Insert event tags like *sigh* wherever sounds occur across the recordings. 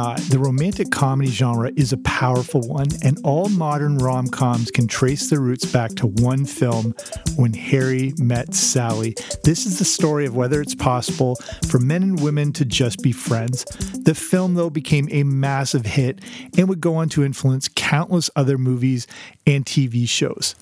Not, the romantic comedy genre is a powerful one, and all modern rom coms can trace their roots back to one film when Harry met Sally. This is the story of whether it's possible for men and women to just be friends. The film, though, became a massive hit and would go on to influence countless other movies and TV shows.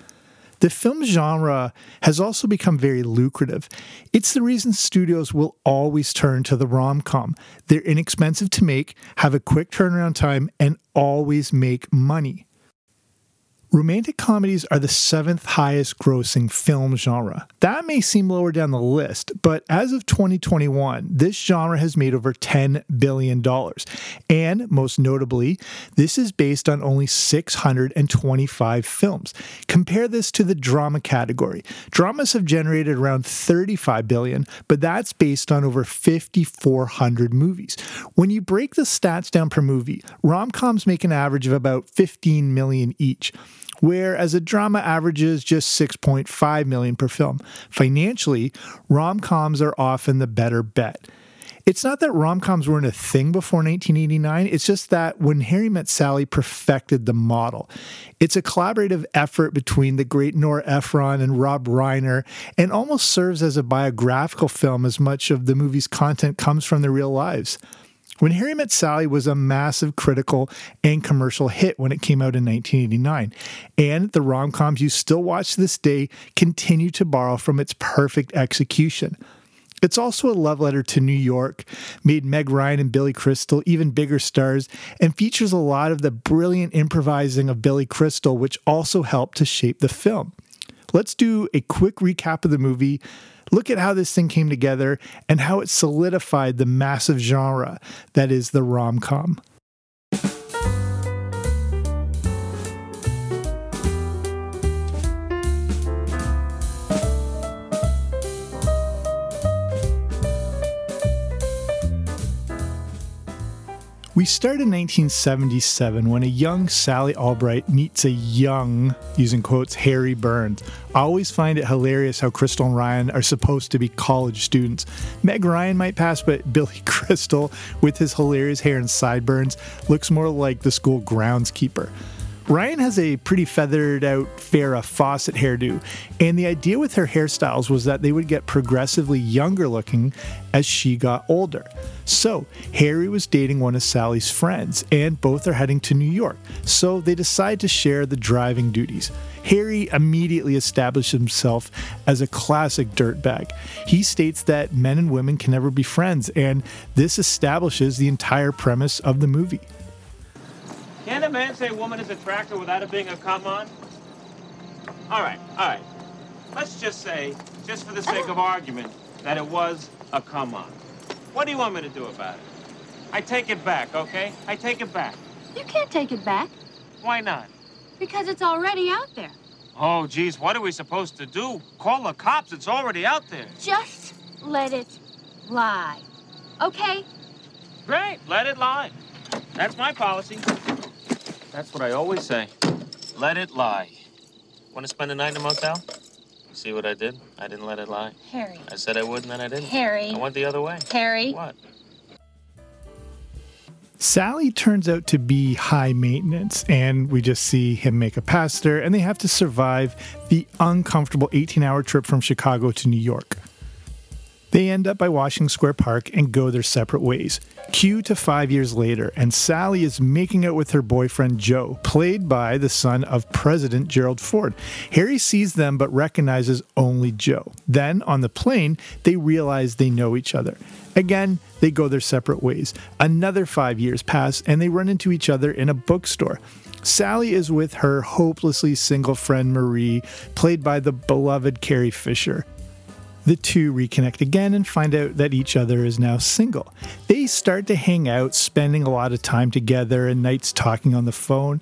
The film genre has also become very lucrative. It's the reason studios will always turn to the rom com. They're inexpensive to make, have a quick turnaround time, and always make money. Romantic comedies are the seventh highest grossing film genre. That may seem lower down the list, but as of 2021, this genre has made over $10 billion. And most notably, this is based on only 625 films. Compare this to the drama category. Dramas have generated around 35 billion, but that's based on over 5,400 movies. When you break the stats down per movie, rom coms make an average of about 15 million each whereas a drama averages just 6.5 million per film. Financially, rom-coms are often the better bet. It's not that rom-coms weren't a thing before 1989, it's just that when Harry Met Sally perfected the model. It's a collaborative effort between the great Nora Ephron and Rob Reiner and almost serves as a biographical film as much of the movie's content comes from their real lives. When Harry Met Sally was a massive critical and commercial hit when it came out in 1989, and the rom coms you still watch to this day continue to borrow from its perfect execution. It's also a love letter to New York, made Meg Ryan and Billy Crystal even bigger stars, and features a lot of the brilliant improvising of Billy Crystal, which also helped to shape the film. Let's do a quick recap of the movie Look at how this thing came together and how it solidified the massive genre that is the rom com. We start in 1977 when a young Sally Albright meets a young, using quotes, Harry Burns. I always find it hilarious how Crystal and Ryan are supposed to be college students. Meg Ryan might pass, but *laughs* Billy Crystal, with his hilarious hair and sideburns, looks more like the school groundskeeper. Ryan has a pretty feathered out Farrah Fawcett hairdo, and the idea with her hairstyles was that they would get progressively younger looking as she got older. So, Harry was dating one of Sally's friends, and both are heading to New York, so they decide to share the driving duties. Harry immediately established himself as a classic dirtbag. He states that men and women can never be friends, and this establishes the entire premise of the movie. Can a man say a woman is attractive without it being a come on? All right, all right. Let's just say, just for the sake of argument, that it was a come on. What do you want me to do about it? I take it back, okay? I take it back. You can't take it back Why not? because it's already out there. Oh, geez, what are we supposed to do? Call the cops. It's already out there. Just let it lie. Okay? Great, let it lie. That's my policy. That's what I always say. Let it lie. Want to spend the night in a motel? See what I did? I didn't let it lie. Harry. I said I would, and then I didn't. Harry. I went the other way. Harry. What? Sally turns out to be high maintenance, and we just see him make a pastor, and they have to survive the uncomfortable 18 hour trip from Chicago to New York. They end up by Washington Square Park and go their separate ways. Cue to five years later, and Sally is making out with her boyfriend Joe, played by the son of President Gerald Ford. Harry sees them but recognizes only Joe. Then, on the plane, they realize they know each other. Again, they go their separate ways. Another five years pass, and they run into each other in a bookstore. Sally is with her hopelessly single friend Marie, played by the beloved Carrie Fisher. The two reconnect again and find out that each other is now single. They start to hang out, spending a lot of time together and nights talking on the phone.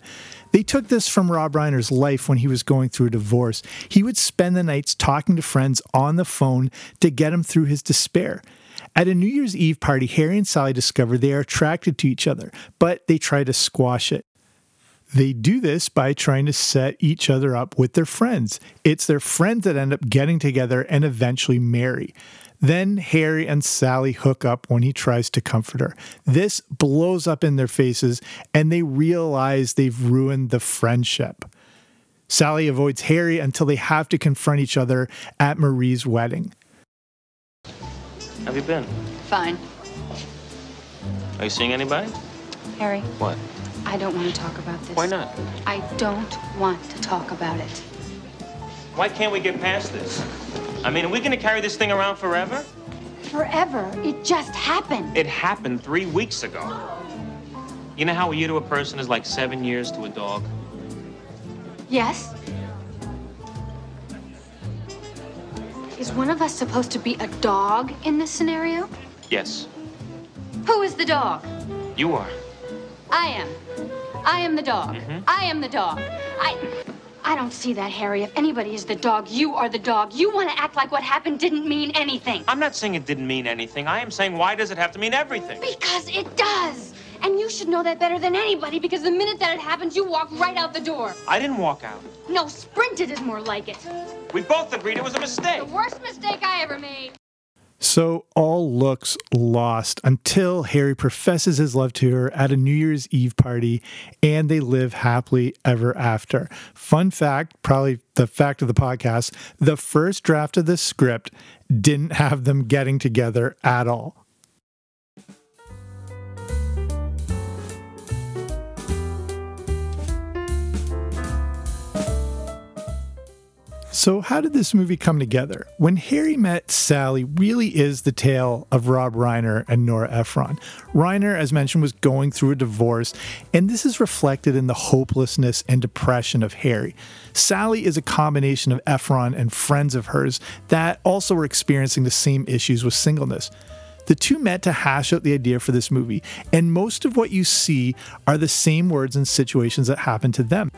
They took this from Rob Reiner's life when he was going through a divorce. He would spend the nights talking to friends on the phone to get him through his despair. At a New Year's Eve party, Harry and Sally discover they are attracted to each other, but they try to squash it. They do this by trying to set each other up with their friends. It's their friends that end up getting together and eventually marry. Then Harry and Sally hook up when he tries to comfort her. This blows up in their faces and they realize they've ruined the friendship. Sally avoids Harry until they have to confront each other at Marie's wedding. Have you been? Fine. Are you seeing anybody? Harry, What? I don't want to talk about this. Why not? I don't want to talk about it. Why can't we get past this? I mean, are we gonna carry this thing around forever? Forever. It just happened. It happened three weeks ago. You know how a year to a person is like seven years to a dog? Yes? Is one of us supposed to be a dog in this scenario? Yes, Who is the dog? you are. I am. I am the dog. Mm-hmm. I am the dog. I. I don't see that, Harry. If anybody is the dog, you are the dog. You want to act like what happened didn't mean anything. I'm not saying it didn't mean anything. I am saying, why does it have to mean everything? Because it does. And you should know that better than anybody because the minute that it happens, you walk right out the door. I didn't walk out. No, sprinted is more like it. We both agreed it was a mistake. The worst mistake I ever made. So all looks lost until Harry professes his love to her at a New Year's Eve party and they live happily ever after. Fun fact, probably the fact of the podcast, the first draft of this script didn't have them getting together at all. So, how did this movie come together? When Harry Met Sally really is the tale of Rob Reiner and Nora Ephron. Reiner, as mentioned, was going through a divorce, and this is reflected in the hopelessness and depression of Harry. Sally is a combination of Ephron and friends of hers that also were experiencing the same issues with singleness. The two met to hash out the idea for this movie, and most of what you see are the same words and situations that happened to them.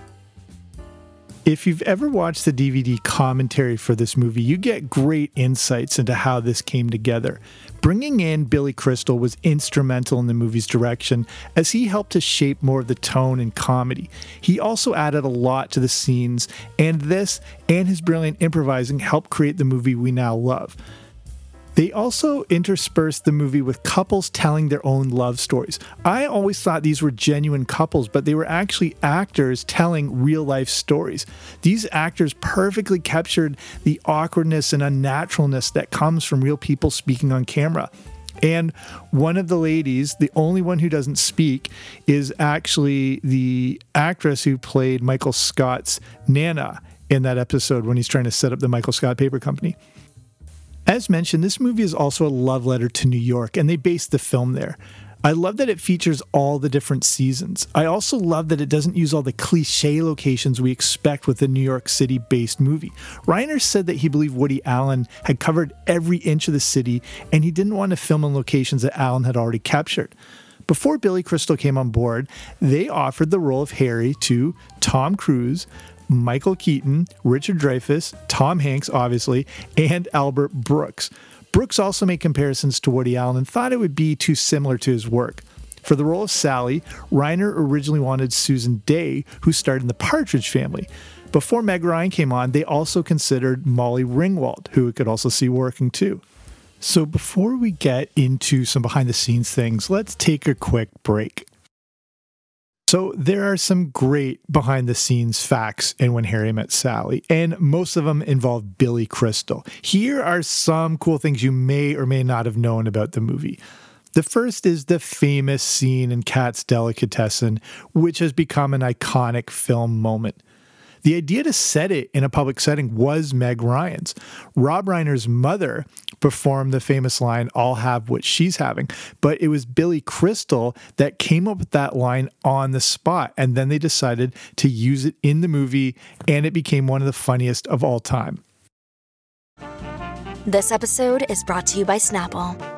If you've ever watched the DVD commentary for this movie, you get great insights into how this came together. Bringing in Billy Crystal was instrumental in the movie's direction as he helped to shape more of the tone and comedy. He also added a lot to the scenes, and this and his brilliant improvising helped create the movie we now love. They also interspersed the movie with couples telling their own love stories. I always thought these were genuine couples, but they were actually actors telling real life stories. These actors perfectly captured the awkwardness and unnaturalness that comes from real people speaking on camera. And one of the ladies, the only one who doesn't speak, is actually the actress who played Michael Scott's Nana in that episode when he's trying to set up the Michael Scott Paper Company. As mentioned, this movie is also a love letter to New York, and they based the film there. I love that it features all the different seasons. I also love that it doesn't use all the cliche locations we expect with a New York City based movie. Reiner said that he believed Woody Allen had covered every inch of the city and he didn't want to film in locations that Allen had already captured. Before Billy Crystal came on board, they offered the role of Harry to Tom Cruise, Michael Keaton, Richard Dreyfuss, Tom Hanks, obviously, and Albert Brooks. Brooks also made comparisons to Woody Allen and thought it would be too similar to his work. For the role of Sally, Reiner originally wanted Susan Dey, who starred in The Partridge Family. Before Meg Ryan came on, they also considered Molly Ringwald, who we could also see working too. So before we get into some behind the scenes things, let's take a quick break. So there are some great behind the scenes facts in When Harry Met Sally, and most of them involve Billy Crystal. Here are some cool things you may or may not have known about the movie. The first is the famous scene in Katz's Delicatessen, which has become an iconic film moment. The idea to set it in a public setting was Meg Ryan's. Rob Reiner's mother performed the famous line, I'll have what she's having, but it was Billy Crystal that came up with that line on the spot. And then they decided to use it in the movie, and it became one of the funniest of all time. This episode is brought to you by Snapple.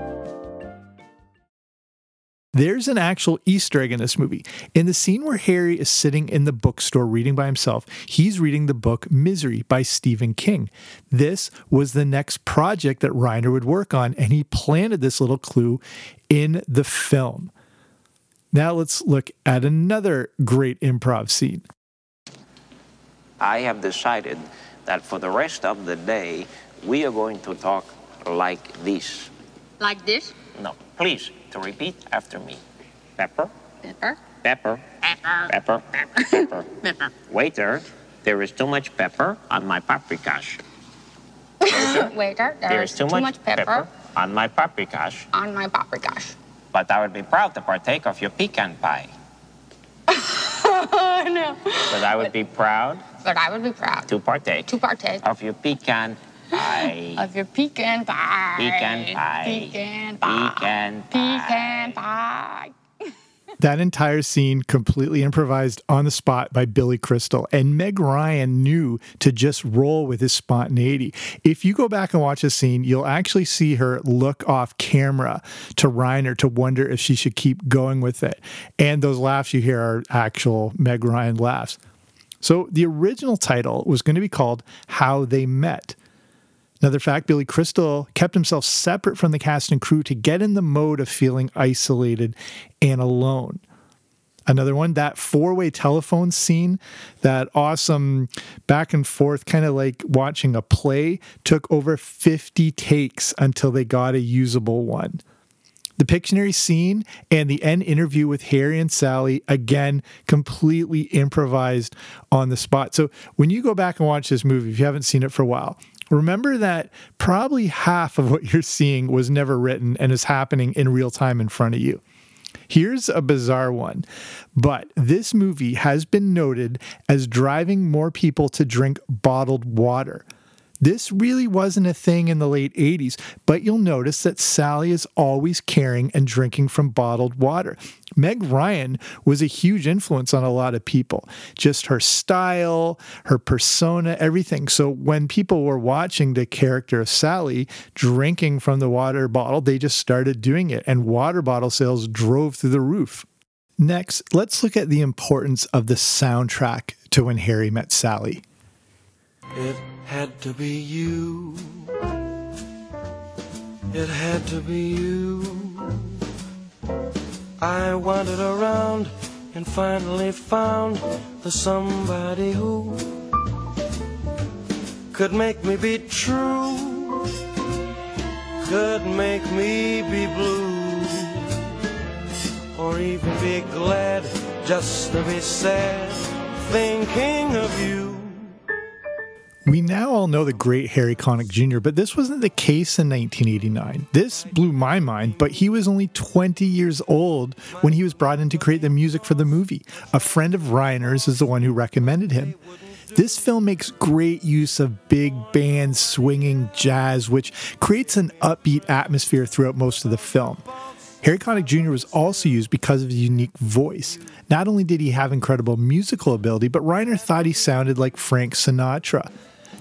There's an actual Easter egg in this movie. In the scene where Harry is sitting in the bookstore reading by himself, he's reading the book Misery by Stephen King. This was the next project that Reiner would work on, and he planted this little clue in the film. Now let's look at another great improv scene. I have decided that for the rest of the day, we are going to talk like this. Like this? No, please, to repeat after me. Pepper, Pepper. pepper, Pepper. pepper, pepper. *laughs* Pepper. Waiter, there is too much pepper on my paprikash. Waiter, There is too, much, pepper, on my paprikash. on my paprikash. But I would be proud to partake of your pecan pie. *laughs* Oh, no. But I would be proud But I would be proud to partake to partake of your pecan pie. of your pecan pie. Pecan pie. Pecan pie. Pecan pie. Pecan pie. That entire scene completely improvised on the spot by Billy Crystal, and Meg Ryan knew to just roll with his spontaneity. If you go back and watch the scene, you'll actually see her look off camera to Reiner to wonder if she should keep going with it. And those laughs you hear are actual Meg Ryan laughs. So the original title was going to be called How They Met. Another fact Billy Crystal kept himself separate from the cast and crew to get in the mode of feeling isolated and alone. Another one, that four way telephone scene, that awesome back and forth, kind of like watching a play, took over 50 takes until they got a usable one. The Pictionary scene and the end interview with Harry and Sally, again, completely improvised on the spot. So when you go back and watch this movie, if you haven't seen it for a while, remember that probably half of what you're seeing was never written and is happening in real time in front of you. Here's a bizarre one, but this movie has been noted as driving more people to drink bottled water. This really wasn't a thing in the late 80s, but you'll notice that Sally is always carrying and drinking from bottled water. Meg Ryan was a huge influence on a lot of people. Just her style, her persona, everything. So when people were watching the character of Sally drinking from the water bottle, they just started doing it, and water bottle sales drove through the roof. Next, let's look at the importance of the soundtrack to When Harry Met Sally. It had to be you. It had to be you. I wandered around and finally found the somebody who could make me be true, could make me be blue, or even be glad just to be sad thinking of you. We now all know the great Harry Connick Jr., but this wasn't the case in 1989. This blew my mind, but he was only 20 years old when he was brought in to create the music for the movie. A friend of Reiner's is the one who recommended him. This film makes great use of big band swinging jazz, which creates an upbeat atmosphere throughout most of the film. Harry Connick Jr. was also used because of his unique voice. Not only did he have incredible musical ability, but Reiner thought he sounded like Frank Sinatra.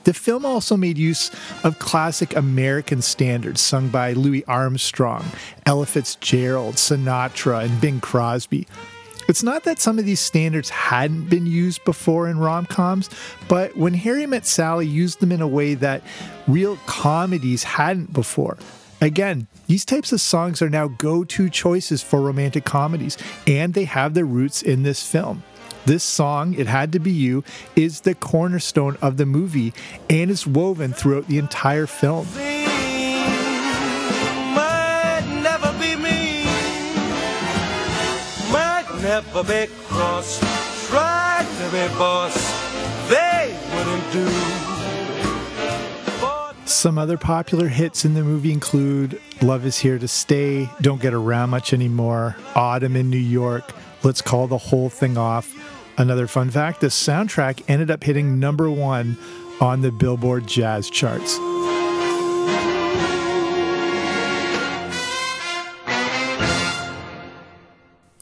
The film also made use of classic American standards sung by Louis Armstrong, Ella Fitzgerald, Sinatra, and Bing Crosby. It's not that some of these standards hadn't been used before in rom coms, but when Harry Met Sally used them in a way that real comedies hadn't before. Again, these types of songs are now go to choices for romantic comedies, and they have their roots in this film. This song, It Had to Be You, is the cornerstone of the movie and is woven throughout the entire film. Never be cross, tried to be boss, they wouldn't do. Some other popular hits in the movie include Love is Here to Stay, Don't Get Around Much Anymore, Autumn in New York, Let's Call the Whole Thing Off. Another fun fact the soundtrack ended up hitting number one on the Billboard Jazz charts.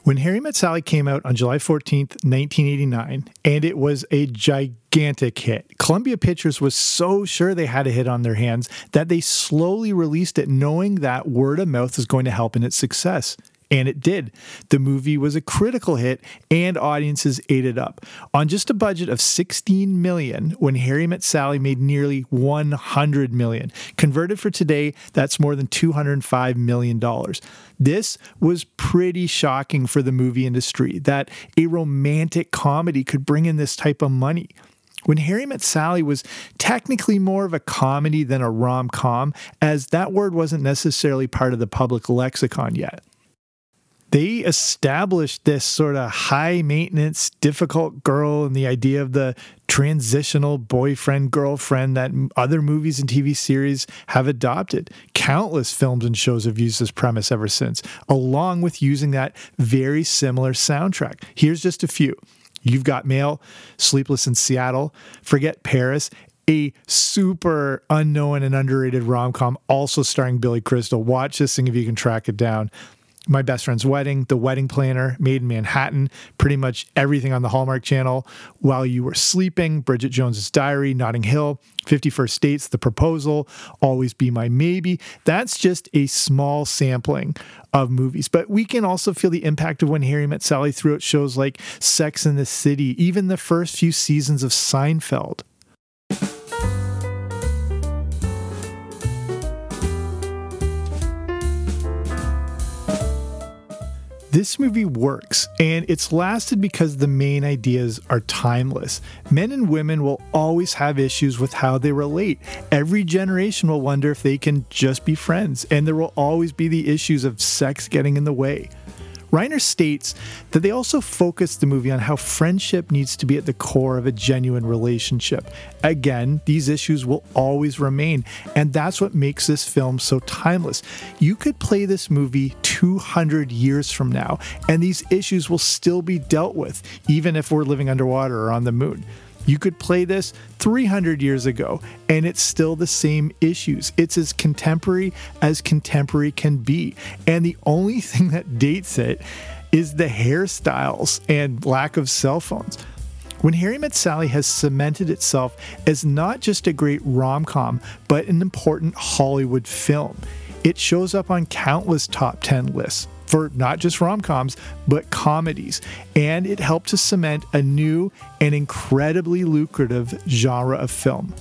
When Harry Met Sally came out on July 14th, 1989, and it was a gigantic hit, Columbia Pictures was so sure they had a hit on their hands that they slowly released it, knowing that word of mouth is going to help in its success. And it did. The movie was a critical hit and audiences ate it up. On just a budget of 16 million, when Harry Met Sally made nearly 100 million. Converted for today, that's more than 205 million dollars. This was pretty shocking for the movie industry that a romantic comedy could bring in this type of money. When Harry Met Sally was technically more of a comedy than a rom com, as that word wasn't necessarily part of the public lexicon yet they established this sort of high maintenance, difficult girl and the idea of the transitional boyfriend girlfriend that other movies and TV series have adopted. Countless films and shows have used this premise ever since, along with using that very similar soundtrack. Here's just a few. You've got Mail, Sleepless in Seattle, Forget Paris, a super unknown and underrated rom com, also starring Billy Crystal. Watch this thing if you can track it down. My Best Friend's Wedding, The Wedding Planner, Maid in Manhattan, pretty much everything on the Hallmark Channel. While You Were Sleeping, Bridget Jones's Diary, Notting Hill, 50 First Dates, The Proposal, Always Be My Maybe. That's just a small sampling of movies. But we can also feel the impact of When Harry Met Sally throughout shows like Sex and the City, even the first few seasons of Seinfeld. This movie works, and it's lasted because the main ideas are timeless. Men and women will always have issues with how they relate. Every generation will wonder if they can just be friends, and there will always be the issues of sex getting in the way. Reiner states that they also focused the movie on how friendship needs to be at the core of a genuine relationship. Again, these issues will always remain, and that's what makes this film so timeless. You could play this movie 200 years from now, and these issues will still be dealt with, even if we're living underwater or on the moon. You could play this 300 years ago and it's still the same issues. It's as contemporary as contemporary can be. And the only *laughs* thing that dates it is the hairstyles and lack of cell phones. When Harry Met Sally has cemented itself as not just a great rom com, but an important Hollywood film. It shows up on countless top 10 lists for not just rom coms, but comedies. And it helped to cement a new and incredibly lucrative genre of film.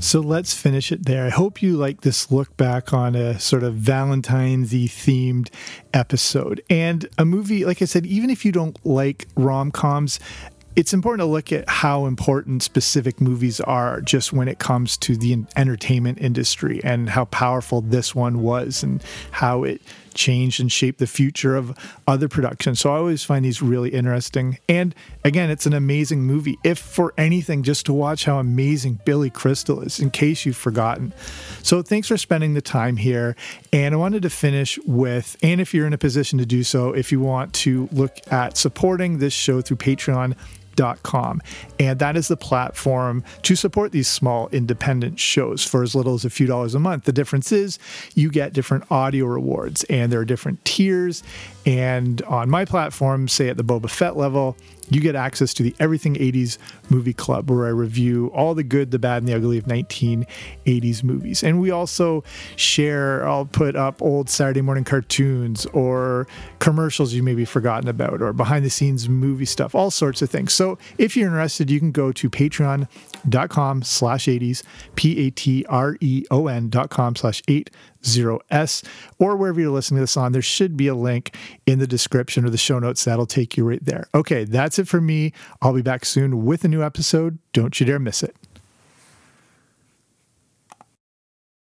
So let's finish it there. I hope you like this look back on a sort of Valentine's themed episode. And a movie, like I said, even if you don't like rom coms, it's important to look at how important specific movies are just when it comes to the entertainment industry and how powerful this one was and how it changed and shaped the future of other productions. So I always find these really interesting. And again, it's an amazing movie. If for anything, just to watch how amazing Billy Crystal is, in case you've forgotten. So thanks for spending the time here. And I wanted to finish with, and if you're in a position to do so, if you want to look at supporting this show through Patreon, patreon.com. And that is the platform to support these small independent shows for as little as a few dollars a month. The difference is you get different audio rewards and there are different tiers. And on my platform, say at the Boba Fett level, you get access to the Everything 80s Movie Club, where I review all the good, the bad, and the ugly of 1980s movies. And we also share, I'll put up old Saturday morning cartoons or commercials you may be forgotten about or behind the scenes movie stuff, all sorts of things. So if you're interested, you can go to patreon.com slash 80s, P-A-T-R-E-O-N dot com slash 80s S, or wherever you're listening to this on. There should be a link in the description or the show notes that'll take you right there. Okay, that's it for me. I'll be back soon with a new episode. Don't you dare miss it.